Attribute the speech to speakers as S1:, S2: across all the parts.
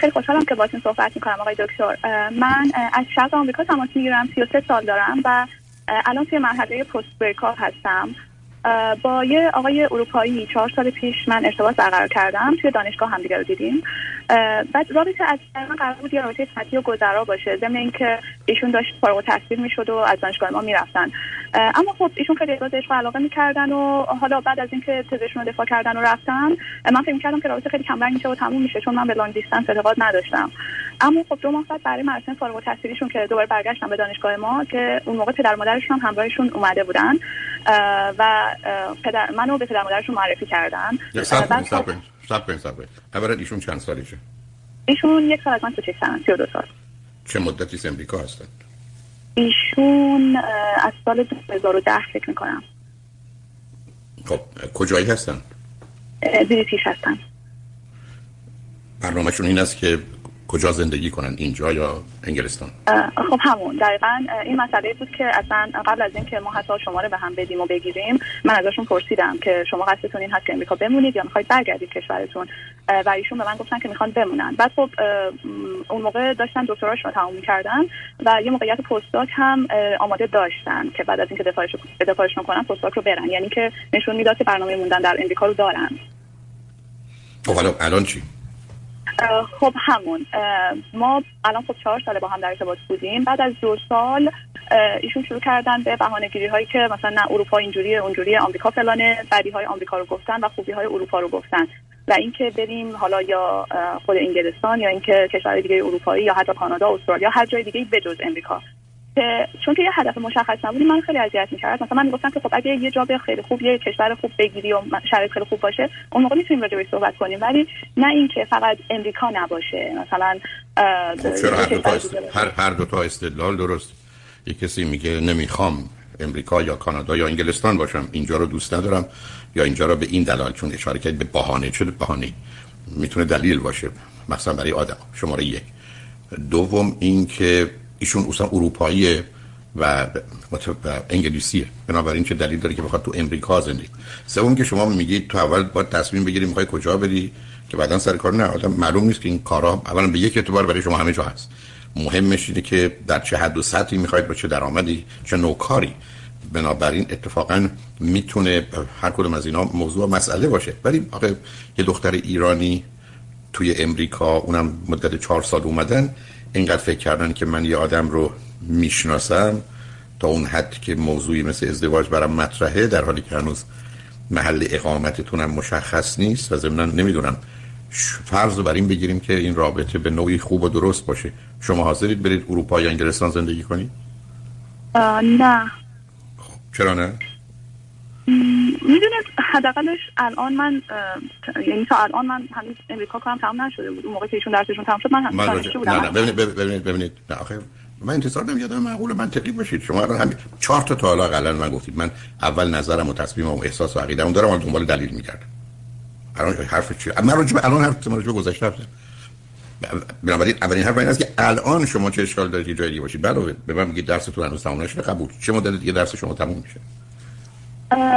S1: خیلی خوشحالم که باتون صحبت می‌کنم آقای دکتر. من از شرق آمریکا تماس می‌گیرم 33 سال دارم و الان توی مرحله پست هستم. با یه آقای اروپایی چهار سال پیش من ارتباط برقرار کردم. توی دانشگاه همدیگه رو دیدیم. بعد رابطه از من قرار بود یه رابطه سطحی و گذرا باشه. ضمن اینکه ایشون داشت فارغ التحصیل می‌شد و از دانشگاه ما می‌رفتن. اما خب ایشون خیلی احساس عشق علاقه می‌کردن و حالا بعد از اینکه تزشون رو دفاع کردن و رفتن من فکر کردم که رابطه خیلی کمرنگ میشه و تموم میشه چون من به لانگ دیستنس اعتقاد نداشتم. اما خب دو ماه بعد برای مراسم فارغ التحصیلیشون که دوباره برگشتن به دانشگاه ما که اون موقع پدر مادرشون هم همراهشون اومده بودن و پدر منو به پدر مادرشون معرفی کردن.
S2: سب کنید سب اولا ایشون چند سالشه
S1: ایشون یک سال از من و دو سال.
S2: چه مدتی امریکا هستن؟
S1: ایشون از سال 2010 فکر می‌کنم.
S2: خب کجایی هستن؟
S1: بریتیش هستن.
S2: برنامهشون این است که کجا زندگی کنن؟ اینجا یا انگلستان؟
S1: خب همون. دقیقا این مسئله بود که اصلا قبل از اینکه ما حتی شماره به هم بدیم و بگیریم من ازشون پرسیدم که شما قصدتون این هست که امریکا بمونید یا می‌خواید برگردید کشورتون؟ و ایشون به من گفتن که می‌خوان بمونن. بعد خب اون موقع داشتن دکتراشون رو تموم می‌کردن و یه موقعیت پستاک هم آماده داشتن که بعد از اینکه دفاعش دفاعشون کنن پستاک رو برن. یعنی که نشون می‌داد که برنامه موندن در امریکا رو دارن.
S2: خب الان چی؟
S1: خب همون ما الان خب چهار ساله با هم در ارتباط بودیم. بعد از دو سال ایشون شروع کردن به بهانه گیری هایی که مثلا نه اروپا اینجوریه اونجوریه آمریکا فلانه بدی های آمریکا رو گفتن و خوبی های اروپا رو گفتن. و اینکه بریم حالا یا خود انگلستان یا اینکه کشور دیگه اروپایی یا حتی کانادا استرالیا هر جای دیگه بجز امریکا. که چون که یه هدف مشخص نبودی من خیلی اذیت می‌کرد مثلا من می‌گفتم که خب اگه یه جا خیلی خوب یه کشور خوب بگیری و شرایط خیلی خوب باشه اون موقع می‌تونیم راجع صحبت کنیم. ولی نه اینکه فقط امریکا نباشه. مثلا
S2: خب چرا هر دو تا هر هر دو تا استدلال درست. یه کسی میگه نمی‌خوام امریکا یا کانادا یا انگلستان باشم. اینجا رو دوست ندارم. یا اینجا رو به این دلایل چون اشاره کرد به بهانه چه بهانه. می‌تونه دلیل باشه. مثلا برای آدم. شماره یک. دوم اینکه ایشون اصلا اروپاییه و انگلیسیه. بنابراین چه دلیل داره که بخواد تو امریکا زندگی سوم که شما میگید تو اول با تصمیم بگیری می‌خوای کجا بری که بعدا سر کار نه. آدم معلوم نیست که این کارا اولا به یک اعتبار برای شما همه جا هست. مهمش اینه که در چه حد و سطحی می‌خواید با چه درآمدی چه نوع کاری بنابراین اتفاقا می‌تونه هر کدوم از اینا موضوع مسئله باشه. ولی آخه یه دختر ایرانی توی امریکا اونم مدت چهار سال اومدن اینقدر فکر کردن که من یه آدم رو می‌شناسم تا اون حد که موضوعی مثل ازدواج برام مطرحه در حالی که هنوز محل اقامتتونم مشخص نیست و ضمنا نمی‌دونم فرض رو بر این بگیریم که این رابطه به نوعی خوب و درست باشه شما حاضرید برید اروپا یا انگلستان زندگی کنید؟
S1: نه
S2: خب چرا نه؟
S1: می‌دونید حداقلش الان من یعنی تا الان من هنوز امریکا کارم تمام نشده بود. اون موقع که ایشون درسشون تمام شد من هنوز بودم.
S2: نه نه ببینید ببینید ببینید نه آخه من انتظار نمیاد معقول منطقی باشید شما الان همین چهار تا تا حالا قلن من گفتید. من اول نظرم و تصمیمم و احساس و عقیده‌ام دارم الان دنبال دلیل میگردم. الان حرف چی؟ من راجع الان حرف راجع به گذشته هستم بنابراین اولین حرف این است که الان شما چه اشکال دارید جای دیگه باشید. علاوه به من میگید درستون هنوز تموم نشده قبول. چه مدت دیگه درس شما تموم میشه؟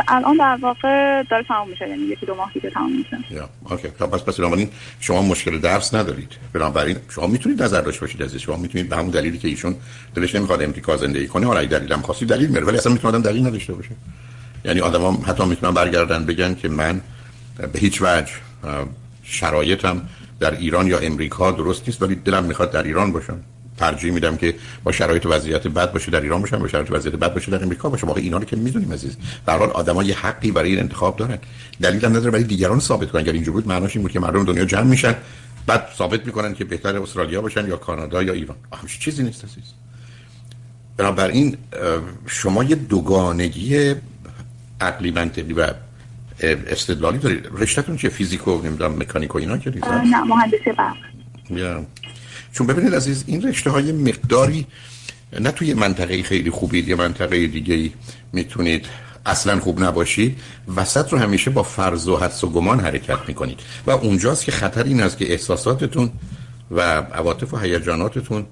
S1: الان در واقع داره تمام میشه یعنی یکی دو ماه دیگه تمام میشه.
S2: یا اوکی. خب پس پس بنابراین شما مشکل درس ندارید. بنابراین شما می‌تونید نظر داشته باشید از شما می‌تونید به همون دلیلی که ایشون دلش نمی‌خواد امریکا زندگی کنه حالا دلیلم خاصی دلیل میاره ولی اصلا می‌تونه دلیل نداشته باشه. یعنی آدما حتی می‌تونن برگردن بگن که من به هیچ وجه شرایطم در ایران یا امریکا درست نیست ولی دلم می‌خواد در ایران باشم. ترجیح میدم که با شرایط وضعیت بد باشه در ایران باشم با شرایط وضعیت بد باشه در امریکا باشه واقعا اینا رو که می‌دونیم عزیز. به حال آدما یه حقی برای این انتخاب دارن. دلیل هم نداره برای دیگران ثابت کنن. اگر اینجوری بود معناش این بود که مردم دنیا جمع میشن بعد ثابت می‌کنن که بهتر استرالیا باشن یا کانادا یا ایران. همش چیزی نیست عزیز. بنابراین شما یه دوگانگی عقلی منطقی و استدلالی دارید. رشتهتون چیه؟ فیزیک و نمی‌دونم مکانیک و اینا که
S1: نه مهندسی برق
S2: چون ببینید عزیز این رشته های مقداری نه توی منطقه خیلی خوبی یه منطقه دیگه ای می‌تونید. اصلا خوب نباشید. وسط رو همیشه با فرض و حدس و گمان حرکت می‌کنید. و اونجاست که خطر این است که احساساتتون و عواطف و هیجاناتتون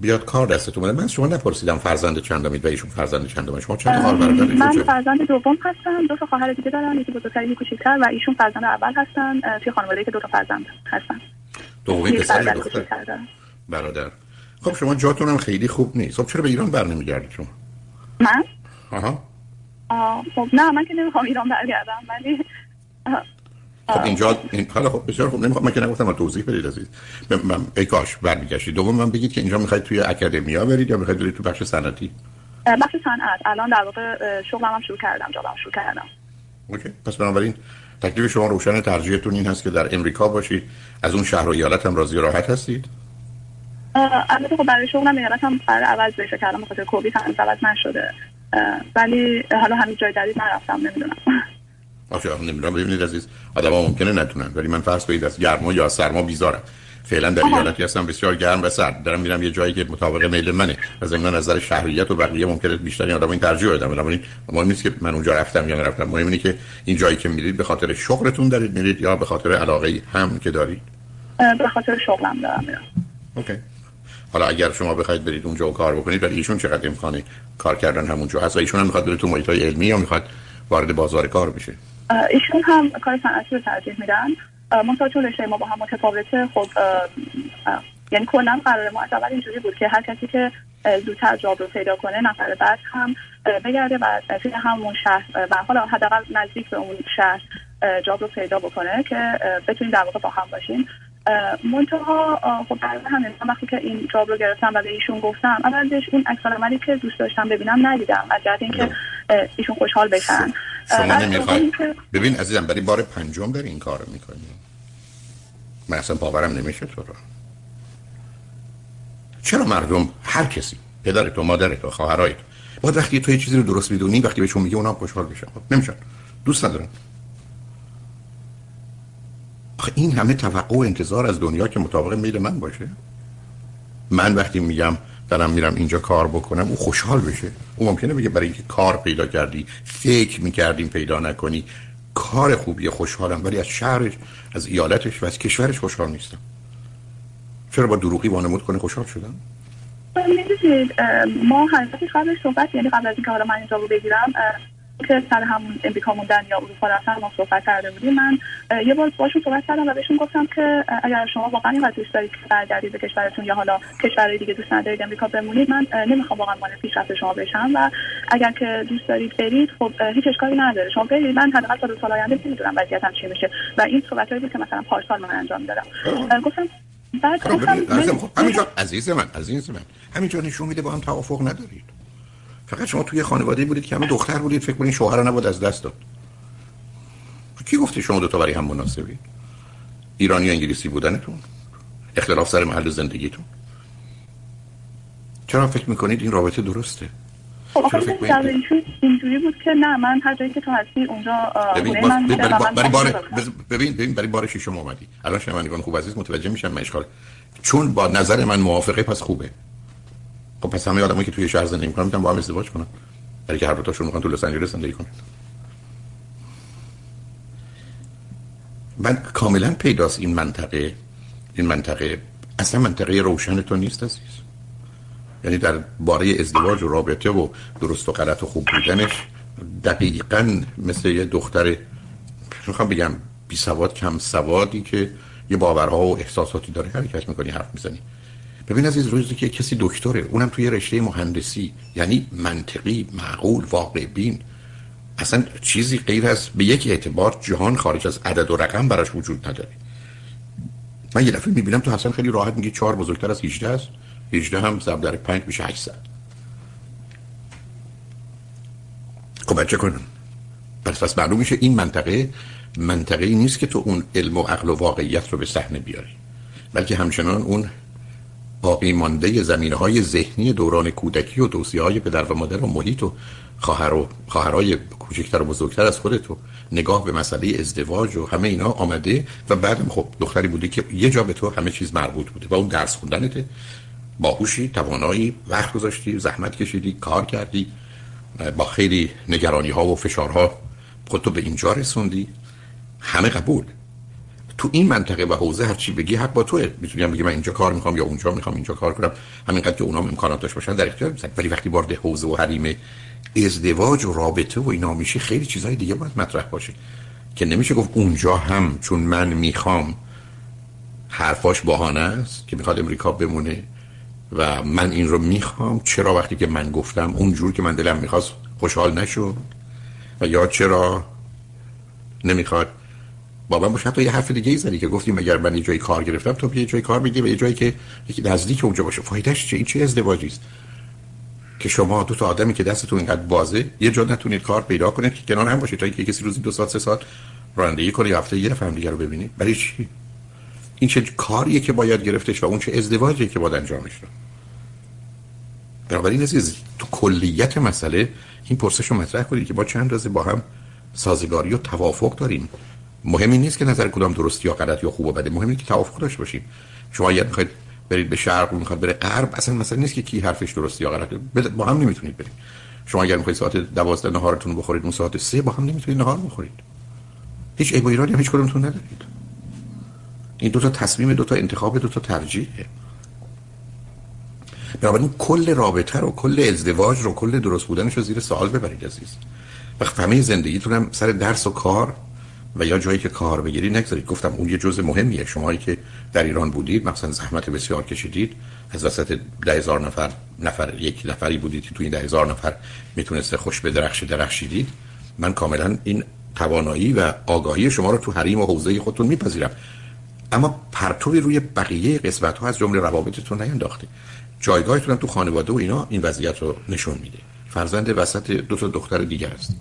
S2: بیاد کار دستتون بده. من شما نپرسیدم فرزند چندمید و ایشون فرزند چندم شما چند خواهر برادر
S1: من فرزند دوم هستم. دو تا خواهر دیگه دارم. یکی بزرگتر یکی کوچیک‌تر و ایشون فرزند اول هستن. توی خانواده که دو تا فرزند هستن.
S2: دومی پسر یا دختر برادر. خب شما جاتون هم خیلی خوب نیست. خب چرا به ایران بر نمیگردید شما؟
S1: من؟
S2: آها.
S1: خب نه من که نمی‌خوام ایران برگردم ولی
S2: خب اینجا این حالا خب بسیار خوب نمی‌خوام من که نگفتم توضیح بدید عزیز. من ای کاش برمیگشتید. دوم من بگید که اینجا می‌خواید توی اکادمیا برید یا می‌خواید برید تو بخش صنعتی؟
S1: بخش صنعت. الان در واقع شغلم هم شروع کردم جابم شروع کردم.
S2: اوکی. پس بنابراین تکلیف شما روشن ترجیحتون این هست که در امریکا باشید. از اون شهر و ایالت هم راضی راحت هستید؟
S1: البته خب برای شغلم ایالت هم قرار عوض بشه کردم بخاطر کووید هم عوض نشده. ولی حالا همین جای جدید نرفتم نمی‌دونم.
S2: آخه نمی‌دونم. ببینید عزیز آدم ها ممکنه نتونن ولی من فرض کنید از گرما یا سرما بیزارم. فعلا در ایالتی هستم بسیار گرم و سرد. دارم میرم یه جایی که مطابق میل منه. از این نظر شهریت و بقیه ممکنه بیشتر آدم این ترجیح بدم. بنابراین مهم نیست که من اونجا رفتم یا نرفتم. مهم اینه که این جایی که میرید به خاطر شغلتون دارید میرید یا به خاطر علاقه هم که دارید؟
S1: به خاطر شغلم دارم میرم
S2: اوکی. حالا اگر شما بخواید برید اونجا و کار بکنید ولی ایشون چقدر امکانه کار کردن همونجا هست ایشون هم می‌خواد بره تو محیط علمی یا می‌خواد وارد بازار کار بشه؟
S1: ایشون هم کار صنعتی رو ترجیح میدن. منتها چون رشته ما با هم متفاوته خب یعنی کلا قرار ما اول اینجوری بود که هر کسی که زودتر جاب رو پیدا کنه نفر بعد هم بگرده و توی همون شهر و حالا حداقل نزدیک به اون شهر جاب رو پیدا بکنه که بتونیم در واقع با هم باشیم. منتها خب در همین وقتی که این جاب رو گرفتم و به ایشون گفتم اولش اون عکس عملی که دوست داشتم ببینم ندیدم از جهت اینکه ایشون خوشحال بشن.
S2: شما نمی‌خواید ببین عزیزم برای بار پنجم داری این کار می‌کنی. من اصلا باورم نمیشه تو رو. چرا مردم هر کسی پدر تو مادر تو خواهرای تو باید وقتی تو یه چیزی رو درست می‌دونی وقتی بهشون میگه اونا خوشحال بشن خب نمیشن. دوست ندارن. آخه این همه توقع و انتظار از دنیا که مطابق میل من باشه. من وقتی میگم دارم میرم اینجا کار بکنم او خوشحال بشه. او ممکنه بگه برای اینکه کار پیدا کردی فکر می‌کردیم پیدا نکنی. کار خوبی خوشحالم ولی از شهرش از ایالتش و از کشورش خوشحال نیستم. چرا با دروغی وانمود کنه خوشحال شدم؟
S1: می‌دونید ما حقیقتی قبل صحبت یعنی قبل از اینکه حالا من اینجا رو بگیرم که سر همون امریکا موندن یا اروپا رفتن ما صحبت کرده بودیم. من یه بار باشون صحبت کردم و بهشون گفتم که اگر شما واقعا اینقدر دوست دارید که برگردید به کشورتون یا حالا کشورهای دیگه دوست ندارید امریکا بمونید من نمی‌خوام واقعا مال پیشرفت شما بشم و اگر که دوست دارید برید خب هیچ اشکالی نداره. شما برید. من حداقل تا دو سال آینده نمی‌دونم وضعیتم چی میشه و این صحبتایی بود که مثلا پارسال من انجام دادم. گفتم بعد
S2: گفتم همینجا عزیز من عزیز من همینجا نشون میده با هم توافق ندارید. فقط شما توی خانواده بودید که همه دختر بودید فکر کنید شوهر نبود از دست داد. کی گفته شما دو تا برای هم مناسبید ایرانی یا انگلیسی بودنتون؟ اختلاف سر محل زندگیتون؟ چرا فکر می‌کنید این رابطه درسته؟
S1: خب اینجوری بود که نه من هر جایی که تو هستی اونجا
S2: ببین من برای بار ببین ببین برای بار ششم اومدی. الان شنوندگان خوب عزیز متوجه میشن من اشکال چون با نظر من موافقه پس خوبه. خب پس همه آدمایی که توی شهر زندگی می‌کنن می‌تونن با هم ازدواج کنن. برای که هر دو تاشون می‌خوان تو لس آنجلس زندگی کنن. من کاملا پیداست این منطقه. این منطقه. اصلا منطقه روشن تو نیست عزیز. یعنی در باره ازدواج و رابطه و درست و غلط و خوب بودنش دقیقا مثل یه دختر می‌خوام بگم بی سواد کم سوادی که یه باورها و احساساتی داره. حرکت می‌کنی حرف می‌زنی. ببین از روزی که کسی دکتره اونم توی رشته مهندسی یعنی منطقی معقول واقع بین. اصلا چیزی غیر از به یک اعتبار جهان خارج از عدد و رقم براش وجود نداره. من یه دفعه می‌بینم تو حسن خیلی راحت میگه چهار بزرگتر از 18 است. 18 هم ضرب در 5 میشه 800 خب چه کنم. پس پس معلوم میشه این منطقه منطقه ای نیست که تو اون علم و عقل و واقعیت رو به صحنه بیاری. بلکه همچنان اون باقی مانده زمینه های ذهنی دوران کودکی و دوسیه های پدر و مادر و محیط و خواهر و خواهرای کوچکتر و بزرگتر از خودت و نگاه به مسئله ازدواج و همه اینا آمده و بعدم خب دختری بوده که یه جا به تو همه چیز مربوط بوده و اون درس خوندنت باهوشی توانایی وقت گذاشتی زحمت کشیدی کار کردی با خیلی نگرانی ها و فشارها خودتو به اینجا رسوندی. همه قبول. تو این منطقه و حوزه هر چی بگی حق با توه. می‌تونی بگی من اینجا کار می‌خوام یا اونجا می‌خوام اینجا کار کنم. همینقدر که اونام امکانات داشت باشن در اختیار ولی وقتی وارد حوزه و حریم ازدواج و رابطه و اینا میشه خیلی چیزهای دیگه باید مطرح باشه. که نمیشه گفت اونجا هم چون من می‌خوام حرفاش بهانه است که می‌خواد امریکا بمونه و من این رو می‌خوام. چرا وقتی که من گفتم اونجور که من دلم می‌خواست خوشحال نشد؟ و یا چرا نمی‌خواد بابا باشه. حتی یه حرف دیگه ای زدی که گفتیم اگر من یه جایی کار گرفتم تو یه جایی کار میگی و یه جایی که یکی نزدیک اونجا باشه. فایدهش چه این چه ازدواجی است که شما دو تا آدمی که دستتون اینقدر بازه یه جا نتونید کار پیدا کنید که کنار هم باشید. تا اینکه کسی روزی دو ساعت سه ساعت رانندگی کنه هفته یه هم دیگه رو ببینید برای چی؟ این چه کاریه که باید گرفتش و اون چه ازدواجی که باید انجامش داد. بنابراین عزیز تو کلیت مسئله این پرسش رو مطرح کنید که با چند روزه با هم سازگاری و توافق داریم. مهمی نیست که نظر کدام درست یا غلط یا خوب و بده. مهمی که توافق داشته باشیم. شما اگر می‌خواید برید به شرق و می‌خواد بره غرب اصلا مثلا نیست که کی حرفش درست یا غلطه. با هم نمی‌تونید برید. شما اگر می‌خواید ساعت 12 نهارتون بخورید اون ساعت 3 با هم نمی‌تونید نهار بخورید. هیچ عیب و ایرادی هیچ کدومتون ندارید. این دو تا تصمیم دو تا انتخاب دو تا ترجیحه. بنابراین کل رابطه رو کل ازدواج رو کل درست بودنش رو زیر سوال ببرید عزیز. وقت همه زندگیتون هم سر درس و کار و یا جایی که کار بگیری نگذارید. گفتم اون یه جزء مهمیه. شمایی که در ایران بودید مثلا زحمت بسیار کشیدید از وسط ده هزار نفر نفر یک نفری بودید که توی این ده هزار نفر می‌تونسته خوش به درخش درخشیدید. من کاملا این توانایی و آگاهی شما رو تو حریم و حوزه خودتون میپذیرم. اما پرتوی روی بقیه قسمت ها از جمله روابطتون نینداخته. جایگاهتون تو خانواده و اینا این وضعیت رو نشون میده. فرزند وسط دو تا دختر دیگر است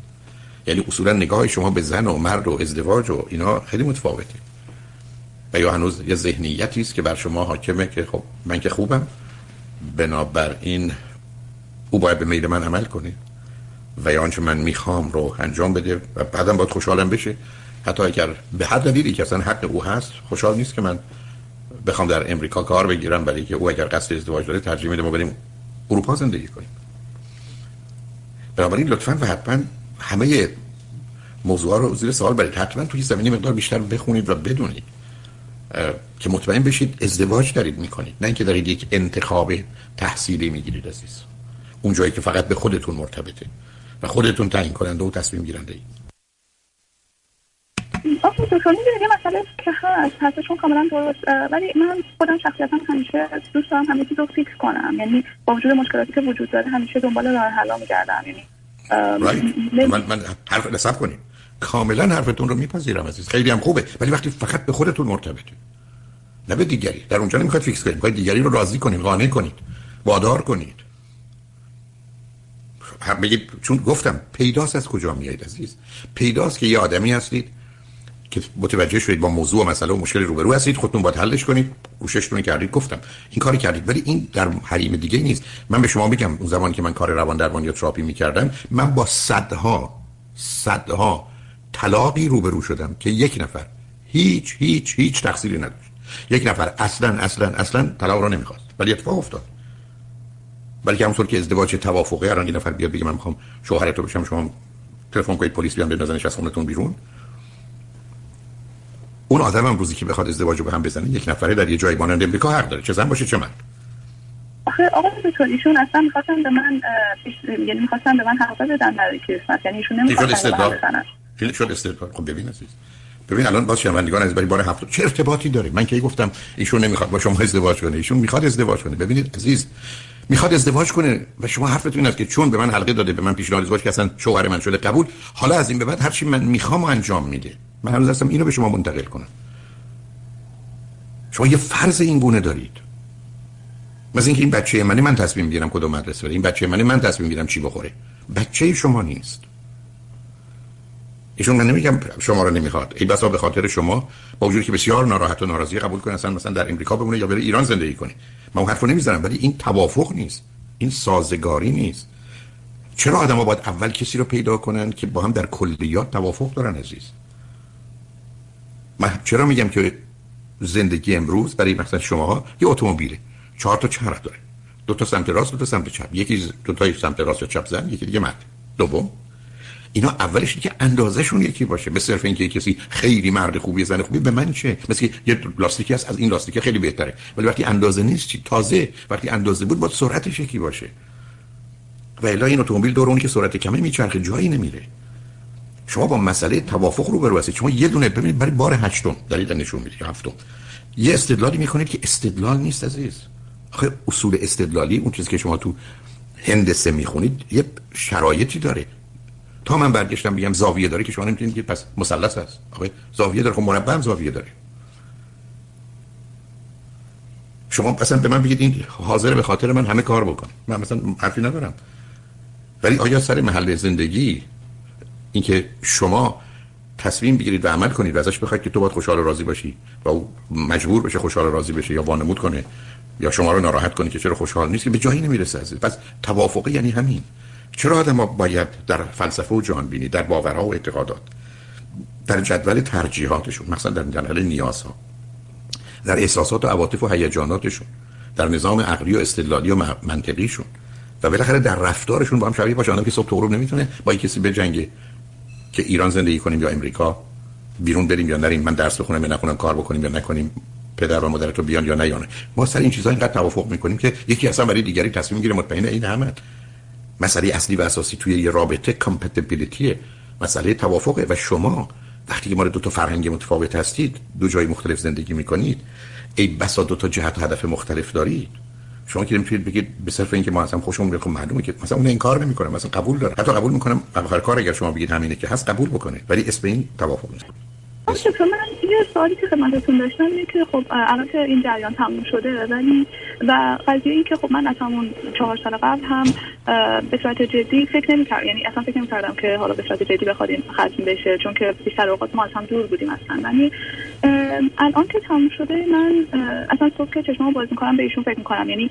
S2: یعنی اصولا نگاه شما به زن و مرد و ازدواج و اینا خیلی متفاوته و یا هنوز یه ذهنیتی است که بر شما حاکمه که خب من که خوبم بنابراین او باید به میل من عمل کنه و یا آنچه من می‌خوام رو انجام بده و بعدم باید خوشحالم بشه. حتی اگر به هر دلیلی که اصلا حق او هست خوشحال نیست که من بخوام در امریکا کار بگیرم برای که او اگر قصد ازدواج داره ترجیح میده ما بریم اروپا زندگی کنیم. بنابراین لطفا و حتما همه موضوع رو زیر سوال برید. حتما توی زمینه مقدار بیشتر بخونید و بدونید که مطمئن بشید ازدواج دارید می‌کنید. نه اینکه دارید یک انتخاب تحصیلی می‌گیرید عزیز. اون جایی که فقط به خودتون مرتبطه و خودتون تعیین کننده و تصمیم گیرنده اید
S1: آخه دکتر یه مسئله که هست حرفشون کاملا درست ولی من خودم شخصیتا همیشه دوست دارم همه چیز رو fix کنم. یعنی با وجود مشکلاتی که وجود داره همیشه دنبال راه حل میگردم. یعنی
S2: من من حرف نصب کنیم کاملا حرفتون رو میپذیرم عزیز. خیلی هم خوبه. ولی وقتی فقط به خودتون مرتبطه نه به دیگری. در اونجا نمی‌خواد fix کنید می‌خواد دیگری رو راضی کنید قانع کنید وادار کنید بگید چون گفتم پیداست از کجا میایید عزیز؟ پیداست که یه آدمی هستید که متوجه شدید با موضوع و مسئله و مشکل روبرو هستید خودتون باید حلش کنید. کوششتون کردید گفتم. این کاری کردید. ولی این در حریم دیگه نیست. من به شما میگم اون زمانی که من کار روان درمان یا تراپی می‌کردم من با صدها صدها طلاقی روبرو شدم که یک نفر هیچ هیچ هیچ تقصیری نداشت. یک نفر اصلا اصلا اصلا طلاق رو نمی‌خواست. ولی اتفاق افتاد. بلکه همونطور که ازدواج توافقی هر یه نفر بیاد بگه من می‌خوام شوهرت رو بشم شما تلفن کنید پلیس بیان بندازنش از بیرون. اون آدم هم روزی که بخواد ازدواج رو به هم بزنه یک نفره در یه جایی مانند امریکا حق داره. چه زن باشه چه من
S1: آخه آقا دکتر ایشون اصلا می‌خواستن به من یعنی می‌خواستن به من حق بدن در کریسمس. یعنی ایشون نمی‌خواستن
S2: شد استدلال. خب ببین عزیز. ببین الان باز شنوندگان از برای بار هفت چه ارتباطی داره من که گفتم ایشون نمی‌خواد با شما ازدواج کنه؟ ایشون می‌خواد ازدواج کنه. ببینید عزیز می‌خواد ازدواج کنه و شما حرفتون این است که چون به من حلقه داده به من پیشنهاد ازدواج که اصلا شوهر من شده قبول حالا از این به بعد هر چی من می‌خوام انجام میده. من هنوز هستم اینو به شما منتقل کنم. شما یه فرض این گونه دارید. مثل اینکه این بچه منه من تصمیم می‌گیرم کدوم مدرسه بره. این بچه منه من تصمیم می‌گیرم چی بخوره. بچه شما نیست. ایشون من نمیگم شما رو نمی‌خواد. ای بسا به خاطر شما با وجودی که بسیار ناراحت و ناراضی قبول کنه اصلا مثلا در امریکا بمونه یا بره ایران زندگی کنه. من اون حرفو نمی‌زنم ولی این توافق نیست. این سازگاری نیست. چرا آدم باید اول کسی رو پیدا کنن که با هم در کلیات توافق دارن عزیز؟ من چرا میگم که زندگی امروز برای مثلا شما یه اتومبیله؟ چهار تا چرخ داره. دو تا سمت راست دو تا سمت چپ. یکی دو تا سمت راست یا چپ زن یکی دیگه مرد. دوم اینا اولش که اندازهشون یکی باشه. به صرف اینکه کسی خیلی مرد خوبی زن خوبی به من چه؟ مثل یه لاستیکی هست از این لاستیک خیلی بهتره. ولی وقتی اندازه نیست چی؟ تازه. وقتی اندازه بود باید سرعتش یکی باشه. و الا این اتومبیل دور اون که سرعت کمی میچرخه جایی نمیره. شما با مسئله توافق رو برو هستید شما یه دونه ببینید برای بار هشتم دلیل نشون میده هفتم. یه استدلالی می‌کنید که استدلال نیست عزیز. آخه اصول استدلالی اون چیزی که شما تو هندسه می‌خونید یه شرایطی داره. تا من برگشتم بگم زاویه داره که شما نمی‌تونید که پس مثلث هست. آخه زاویه داره خب مربع هم زاویه داره. شما اصلا به من بگید این حاضر به خاطر من همه کار بکن. من مثلا حرفی ندارم. ولی آیا سر محل زندگی اینکه شما تصمیم بگیرید و عمل کنید و ازش بخواید که تو باید خوشحال و راضی باشی و او مجبور بشه خوشحال و راضی بشه یا وانمود کنه یا شما رو ناراحت کنه که چرا خوشحال نیست که به جایی نمی‌رسه عزیز. پس توافق یعنی همین. چرا آدم باید در فلسفه و جان بینی در باورها و اعتقادات در جدول ترجیحاتشون مثلا در جدول نیازها در احساسات و عواطف و هیجاناتشون در نظام عقلی و استدلالی و منطقیشون و بالاخره در رفتارشون با هم شبیه باشه که صبح تو نمی‌تونه با کسی بجنگه. که ایران زندگی کنیم یا امریکا بیرون بریم یا نریم من درس بخونم یا نخونم کار بکنیم یا نکنیم پدر و مادر تو بیان یا نیان. ما سر این چیزا اینقدر توافق می‌کنیم که یکی اصلا برای دیگری تصمیم می‌گیره مطمئن این همه. مسئله اصلی و اساسی توی یه رابطه کامپتیبیلیتی مسئله توافقه و شما وقتی که ما دو تا فرهنگ متفاوت هستید دو جای مختلف زندگی می‌کنید ای بسا دو تا جهت و هدف مختلف دارید. شما که نمی‌تونید بگید به صرف اینکه ما اصلا خوشمون میاد خب معلومه که مثلا اون این کار نمی‌کنه مثلا قبول داره. حتی قبول می‌کنم آخر کار اگر شما بگید همینه که هست قبول بکنه ولی اسم این توافق نیست.
S1: دکتر من یه سوالی که خدمتتون داشتم اینه که خب الان که این جریان تموم شده ولی و قضیه این که خب من از همون چهار سال قبل هم به صورت جدی فکر نمی‌کردم. یعنی اصلا فکر نمی‌کردم که حالا به صورت جدی بخواد این ختم بشه چون که بیشتر اوقات ما از هم دور بودیم اصلا. ولی الان که تموم شده من اصلا صبح که چشمامو باز می‌کنم به ایشون فکر می‌کنم. یعنی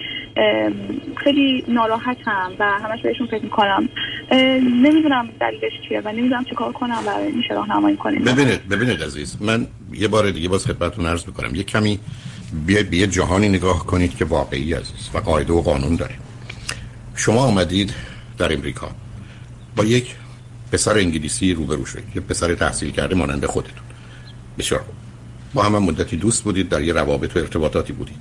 S1: خیلی ناراحتم و همش بهشون فکر می‌کنم. نمی‌دونم دلیلش چیه و نمی‌دونم چیکار کنم و میشه راهنمایی کنیم.
S2: ببینید ببینید عزیز من یه بار دیگه باز خدمتتون عرض می‌کنم. یه کمی بیاید به یه جهانی نگاه کنید که واقعی عزیز و قاعده و قانون داره. شما آمدید در امریکا. با یک پسر انگلیسی روبرو شدید. یه پسر تحصیل کرده مانند خودتون. بسیار خوب. با هم, مدتی دوست بودید در یه روابط و ارتباطاتی بودید.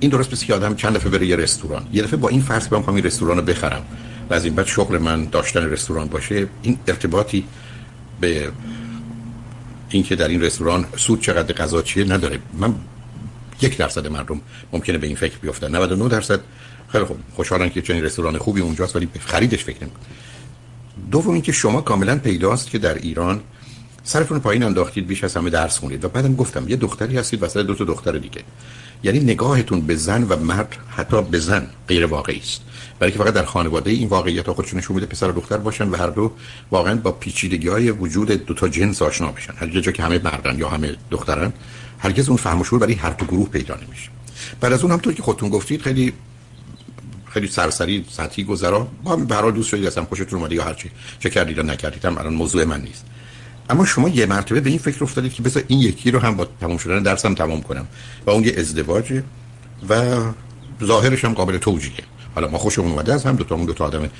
S2: این درست مثل که آدم چند دفعه بره یه رستوران. یه دفعه با این فرض که من این رستوران رو بخرم و از این بعد شغل من داشتن رستوران باشه این ارتباطی به اینکه در این رستوران سود چقدر غذا چیه نداره. من یک درصد مردم ممکنه به این فکر بیفتن. 99 درصد. خیلی خوب. خوشحالن که چنین رستوران خوبی اونجاست ولی خریدش فکر نمی‌کنن دوم اینکه شما کاملا پیداست که در ایران سرتون پایین انداختید بیش از همه درس خونید. و بعدم گفتم یه دختری هستید وسط دو تا دختر دیگه. یعنی نگاهتون به زن و مرد حتی به زن غیر واقعی است. برای که فقط در خانواده این واقعیت ها خودشون نشون میده پسر و دختر باشن و هر دو واقعا با پیچیدگی های وجود دو تا جنس آشنا بشن. هر جا که همه مردن یا همه دخترن هرگز اون فهم شعور برای هر دو گروه پیدا نمیشه. بعد از اون همطور که خودتون گفتید خیلی خیلی سرسری سطحی گذرا. با به هر دوست شدید اصلا خوشتون اومد یا هرچی. چه کردید یا نکردید هم الان موضوع من نیست. اما شما یه مرتبه به این فکر افتادید که بذار این یکی رو هم با تمام شدن درسم تمام کنم. و اون یه ازدواجه و ظاهرش هم قابل توجیهه. حالا ما خوشمون اومده از هم دو تا اون دو تا آدم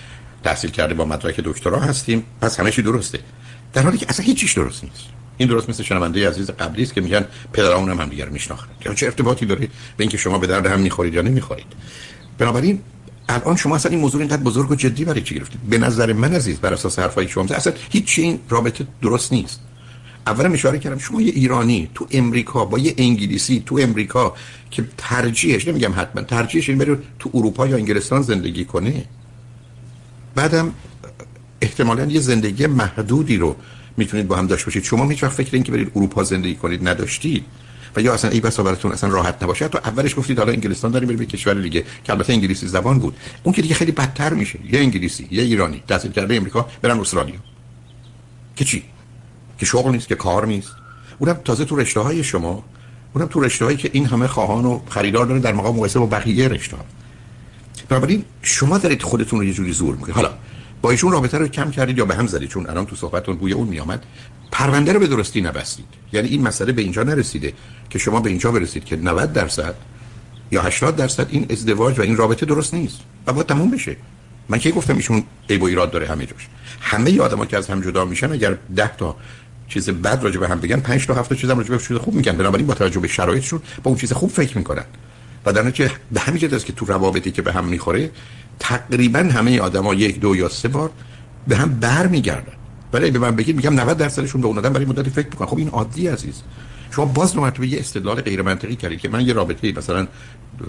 S2: تحصیل کرده با مدرک دکترا هستیم. پس همه چی درسته. در حالی که اصلا هیچیش درست نیست. این درست مثل شنونده عزیز قبلی است که میگن پدرامون هم همدیگر میشناختن یا چه ارتباطی داره به اینکه شما به درد هم می‌خورید یا نمی‌خورید. بنابراین الان شما اصلا این موضوع اینقدر بزرگ و جدی برای چی گرفتید؟ به نظر من عزیز بر اساس حرفای شما اصلا هیچ این رابطه درست نیست. اولا اشاره کردم شما یه ایرانی تو امریکا با یه انگلیسی تو امریکا که ترجیحش نمیگم حتما ترجیحش این بره تو اروپا یا انگلستان زندگی کنه. بعدم احتمالا یه زندگی محدودی رو می‌تونید با هم داشته باشید. شما هیچ وقت فکر این که برید اروپا زندگی کنید نداشتید. و یا اصلا ای بسا براتون اصلا راحت نباشه. تو اولش گفتید حالا انگلستان داریم بریم به کشور دیگه که البته انگلیسی زبان بود. اون که دیگه خیلی بدتر میشه. یه انگلیسی یه ایرانی تحصیل کرده امریکا برن استرالیا. که چی؟ که شغل نیست که کار نیست. اونم تازه تو رشته های شما اونم تو رشته هایی که این همه خواهان و خریدار داره در مقام مقایسه با بقیه رشته ها بنابراین شما دارید خودتون رو یه جوری زور می‌کنید. حالا با ایشون رابطه رو کم کردید یا به هم زدید؟ چون الان تو صحبتتون بوی اون میامد پرونده رو به درستی نبستید. یعنی این مسئله به اینجا نرسیده که شما به اینجا برسید که 90 درصد یا 80 درصد این ازدواج و این رابطه درست نیست و باید تموم بشه. من کی گفتم ایشون عیب و ایراد داره همه جاش؟ همه آدما که از هم جدا میشن اگر 10 تا چیز بد راجع به هم بگن 5 تا 7 تا چیزم راجع به چیز خوب میگن. بنابراین با توجه به شرایطشون با اون چیز خوب فکر می‌کنن. و در نتیجه به همین جهت است که تو روابطی که به هم می‌خوره تقریبا همه آدما یک دو یا سه بار به هم برمیگردن. ولی به من بگید میگم 90 درصدشون به اون آدم برای مدتی فکر می‌کنن. خب این عادی عزیز. شما باز دو مرتبه یه استدلال غیر منطقی کردید که من یه رابطه مثلا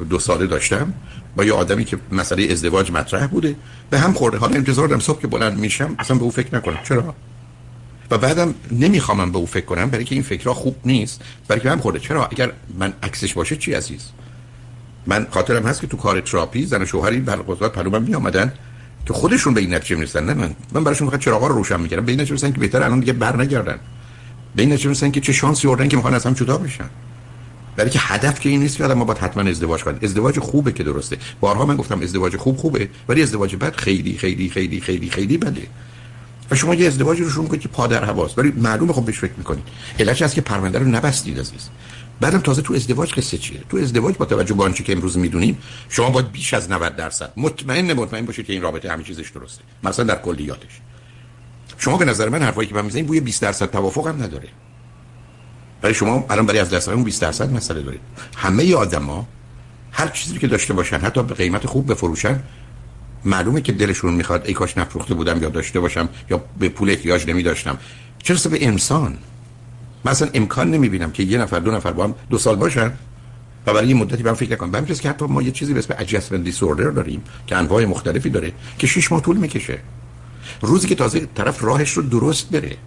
S2: دو ساله داشتم با یه آدمی که مسئله ازدواج مطرح بوده. به هم خورده. حالا انتظار دارم صبح که بلند میشم اصلا به او فکر نکنم. چرا؟ و بعدم نمی‌خوام به او فکر کنم برای که این فکرها خوب نیست برای که هم خورده. چرا؟ اگر من عکسش باشه چی عزیز؟ من خاطرم هست که تو کار تراپی زن و شوهری برقصات پلو من می آمدن که خودشون به این نتیجه می‌رسن. نه من من براشون فقط چراغا رو روشن می‌کردم. به این نتیجه که بهتر الان دیگه بر نگردن به این نتیجه که چه شانسی آوردن که می‌خوان از هم جدا بشن. برای که هدف که این نیست که آدم ما باید حتما ازدواج کنیم ازدواج خوبه که درسته. بارها من گفتم ازدواج خوب خوبه ولی ازدواج بد خیلی خیلی خیلی خیلی خیلی بده. و شما یه ازدواج رو شروع که پادر هواست. ولی معلومه خب بهش فکر می‌کنید. علتش هست که پرونده رو نبستید عزیز. بعدم تازه تو ازدواج قصه چیه؟ تو ازدواج با توجه به آنچه که امروز می‌دونیم شما باید بیش از 90 درصد مطمئن مطمئن باشید که این رابطه همه چیزش درسته. مثلا در کلیاتش. شما به نظر من حرفایی که من می‌زنید بوی 20 درصد توافق هم نداره. برای شما الان برای از دست اون 20 درصد مسئله دارید. همه آدما هر چیزی که داشته باشن حتی به قیمت خوب بفروشن معلومه که دلشون می‌خواد ای کاش نفروخته بودم یا داشته باشم یا به پول احتیاج نمی داشتم چرا به انسان؟ مثلا امکان نمی‌بینم که یه نفر دو نفر با هم دو سال باشن و برای یه مدتی من فکر نکنم به که حتی ما یه چیزی به اسم adjustment disorder داریم که انواع مختلفی داره که شش ماه طول می‌کشه. روزی که تازه طرف راهش رو درست بره.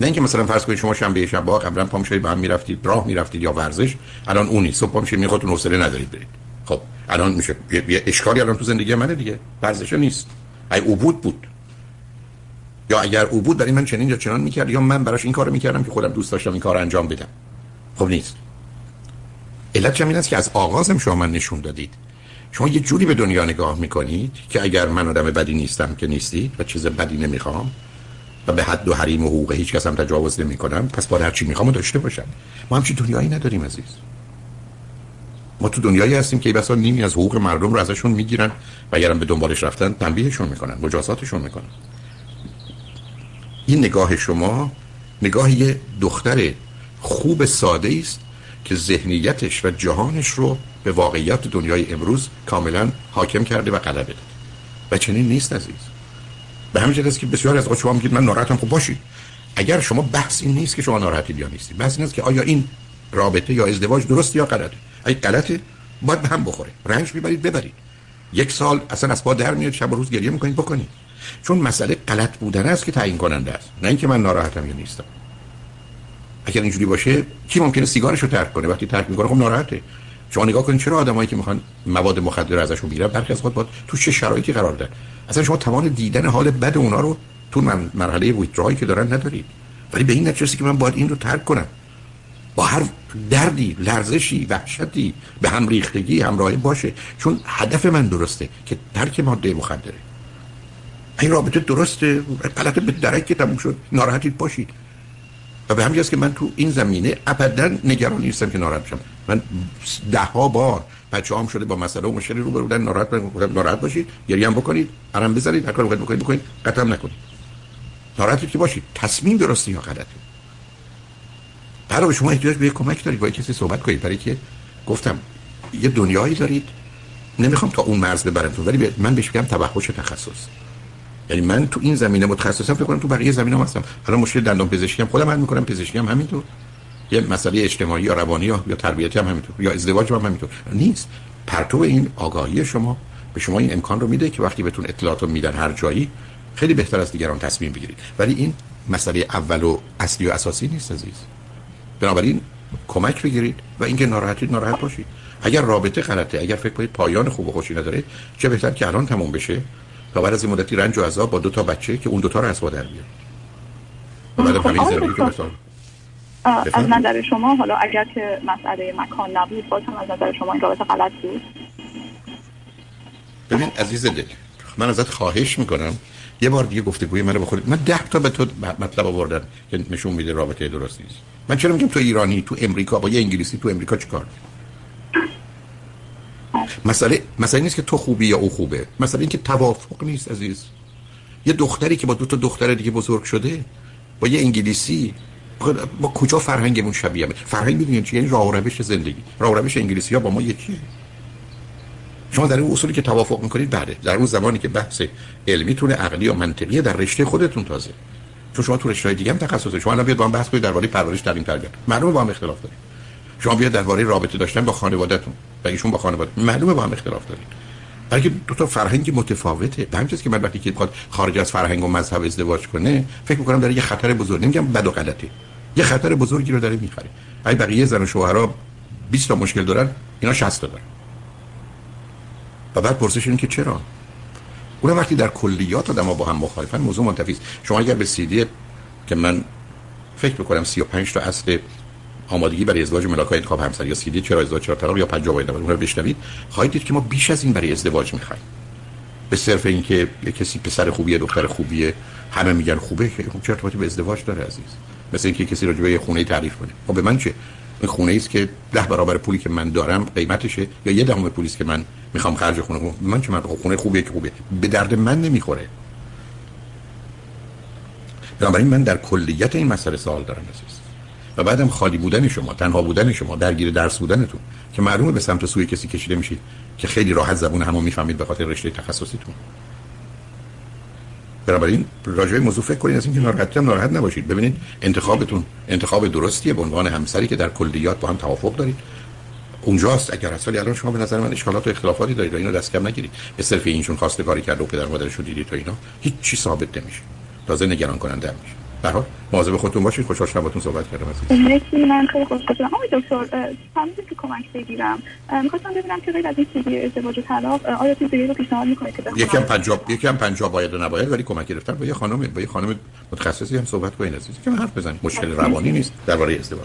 S2: نه اینکه مثلا فرض کنید شما شنبه شب با قبلا پام شدید با هم می‌رفتید راه می‌رفتید یا ورزش الان اونی صبح پام شدید می‌خواد حوصله ندارید برید. خب الان میشه. یه اشکالی الان تو زندگی منه دیگه. ورزش نیست. ای عبود بود. یا اگر او بود برای من چنین یا چنان می‌کرد یا من براش این کارو می‌کردم که خودم دوست داشتم این کار انجام بدم. خب نیست. علت این است که از آغازم شما من نشون دادید. شما یه جوری به دنیا نگاه می‌کنید که اگر من آدم بدی نیستم که نیستی و چیز بدی نمی‌خوام و به حد و حریم و حقوق هیچ کس تجاوز نمی کنم پس باید هر چی می‌خوام داشته باشم. ما همچین دنیایی نداریم عزیز. ما تو دنیایی هستیم که بسا نیمی از حقوق مردم رو ازشون می‌گیرن و اگرم به دنبالش رفتن تنبیهشون می‌کنن مجازاتشون می‌کنن. این نگاه شما نگاه یه دختر خوب ساده است که ذهنیتش و جهانش رو به واقعیت دنیای امروز کاملا حاکم کرده و غلبه داده. و چنین نیست عزیز. به همین جهت که بسیار از شما میگید من ناراحتم. خب باشید. اگر شما بحث این نیست که شما ناراحتید یا نیستید بحث این است که آیا این رابطه یا ازدواج درست یا غلطه اگه غلطه باید به هم بخوره. رنج می‌برید ببرید. یک سال اصلا از پا در میاد شب و روز گریه می‌کنید بکنید. چون مسئله غلط بودن است که تعیین کننده است. نه اینکه من ناراحتم یا نیستم. اگر اینجوری باشه کی ممکنه سیگارش رو ترک کنه؟ وقتی ترک می‌کنه خب ناراحته. شما نگاه کنید چرا آدمایی که می‌خوان مواد مخدر ازشون بگیرن برخی از خود با تو چه شرایطی قرار دارن اصلا شما توان دیدن حال بد اونا رو تو من مرحله ویترایی که دارن ندارید. ولی به این نتیجه که من باید این رو ترک کنم. با هر دردی لرزشی وحشتی به هم ریختگی همراهی باشه. چون هدف من درسته که ترک ماده مخدره. این رابطه درسته؟ غلطه به درک که تموم شد. ناراحتید باشید. و به همین که من تو این زمینه ابدا نگران نیستم که ناراحت بشم. من ده ها بار بچه هم شده با مسئله و مشکلی رو بودن. ناراحت ناراحت باشید گریه هم بکنید حرم بزنید هر کار بکنید بکنید. قطعا نکنید. ناراحتید که باشید. تصمیم درستی یا غلطه؟ برای شما احتیاج به کمک دارید با کسی صحبت کنید. برای که گفتم یه دنیایی دارید. نمی‌خوام تا اون مرز ببرم ولی من بهش میگم توحش تخصص. یعنی من تو این زمینه متخصصم فکر کنم تو بقیه زمینه هستم. حالا مشکل دندان پزشکی هم خودم حل می‌کنم پزشکی هم همینطور. یه مسئله اجتماعی یا روانی یا, یا تربیتی هم همینطور یا ازدواج هم همینطور. نیست. پرتو این آگاهی شما به شما این امکان رو میده که وقتی بهتون اطلاعات رو میدن هر جایی خیلی بهتر از دیگران تصمیم بگیرید. ولی این مسئله اول و اصلی و اساسی نیست عزیز. بنابراین کمک بگیرید و اینکه ناراحتید ناراحت باشید. اگر رابطه غلطه اگر فکر کنید پایان خوب و خوشی نداره چه بهتر که الان تموم بشه. تا بعد از این مدتی رنج و عذاب با دو تا بچه که اون دو تا رو از در بیاد
S1: و بعد همین زندگی که مثلا از نظر شما حالا اگر که مسئله مکان نبود باز هم از نظر شما این رابطه غلط بود؟
S2: ببین عزیز دل من ازت خواهش می‌کنم یه بار دیگه گفتگوی منو بخورید من ده تا به تو مطلب آوردم که نشون میده رابطه درست نیست. من چرا میگم تو ایرانی تو امریکا با یه انگلیسی تو امریکا چیکار؟ مسئله مسئله نیست که تو خوبی یا او خوبه. مسئله این که توافق نیست عزیز. یه دختری که با دو تا دختر دیگه بزرگ شده با یه انگلیسی با کجا فرهنگمون شبیه فرهنگ می‌دونین چی؟ یعنی راه روش زندگی. راه روش انگلیسی ها با ما یکیه. شما در این اصولی که توافق می‌کنید بعد در اون زمانی که بحث علمی تونه عقلی و منطقی در رشته خودتون تازه. چون شما تو رشته دیگه هم تخصص شما الان بیاد با هم بحث کنید درباره پرورش این تربیت معلومه با هم اختلاف دارید شما بیاد درباره رابطه داشتن با خانوادهتون بگیشون با خانواده معلومه با هم اختلاف دارید بلکه دو تا فرهنگ متفاوته. به همین که من وقتی که بخواد خارج از فرهنگ و مذهب ازدواج کنه فکر می‌کنم داره یه خطر بزرگ. نمیگم بد و غلطه. یه خطر بزرگی رو داره می‌خره. اگه بقیه زن و شوهرها 20 تا مشکل دارن اینا 60 تا دارن. و بعد پرسش اینه که چرا؟ اون وقتی در کلیات آدم با هم مخالفن موضوع منتفی شما اگر به سیدی که من فکر می‌کنم 35 تا اصل آمادگی برای ازدواج ملاک انتخاب همسر یا سیدی چرا ازدواج چرا طلاق یا 50 باید اون رو بشنوید. خواهید دید که ما بیش از این برای ازدواج می‌خوایم. به صرف اینکه کسی پسر خوبیه دختر خوبیه همه میگن خوبه که خب چه ارتباطی به ازدواج داره عزیز؟ مثل اینکه کسی راجع به یه خونه تعریف کنه. خب به من چه؟ این خونه است که ده برابر پولی که من دارم قیمتشه یا یه دهم پولی که من می‌خوام خرج خونه کنم. من چه؟ من خونه خوبیه که خوبه به درد من نمی‌خوره. بنابراین من در کلیت این مسئله سوال دارم عزیز. و بعدم خالی بودن شما تنها بودن شما درگیر درس بودنتون که معلومه به سمت سوی کسی کشیده میشید که خیلی راحت زبون همو می‌فهمید به خاطر رشته تخصصیتون. بنابراین راجع موضوع فکر کنید از اینکه ناراحت هم ناراحت نباشید. ببینید انتخابتون انتخاب درستیه به عنوان همسری که در کلیات با هم توافق دارید. اونجاست اگر اصلا الان شما به نظر من اشکالات و اختلافاتی دارید و اینو دست کم نگیرید. به صرف اینشون خواسته کاری کرده و پدر مادرش رو دیدید و اینا هیچ چی ثابت نمیشه. تازه نگران کننده میشه. حال مواظب خودتون باشید. خوشحال شدم صحبت کردم
S1: مرسی من خیلی خوشحال شدم آقای دکتر فهمیدم که کمک بگیرم؟ می‌خواستم ببینم که غیر از این سیدی ازدواج و طلاق آیا چیز دیگه رو پیشنهاد می‌کنید که
S2: یکم پنجاب یکم پنجاب باید و نباید ولی کمک گرفتن. با یه خانم با یه خانم متخصصی هم صحبت کنید عزیز که حرف بزنید مشکل روانی نیست درباره ازدواج.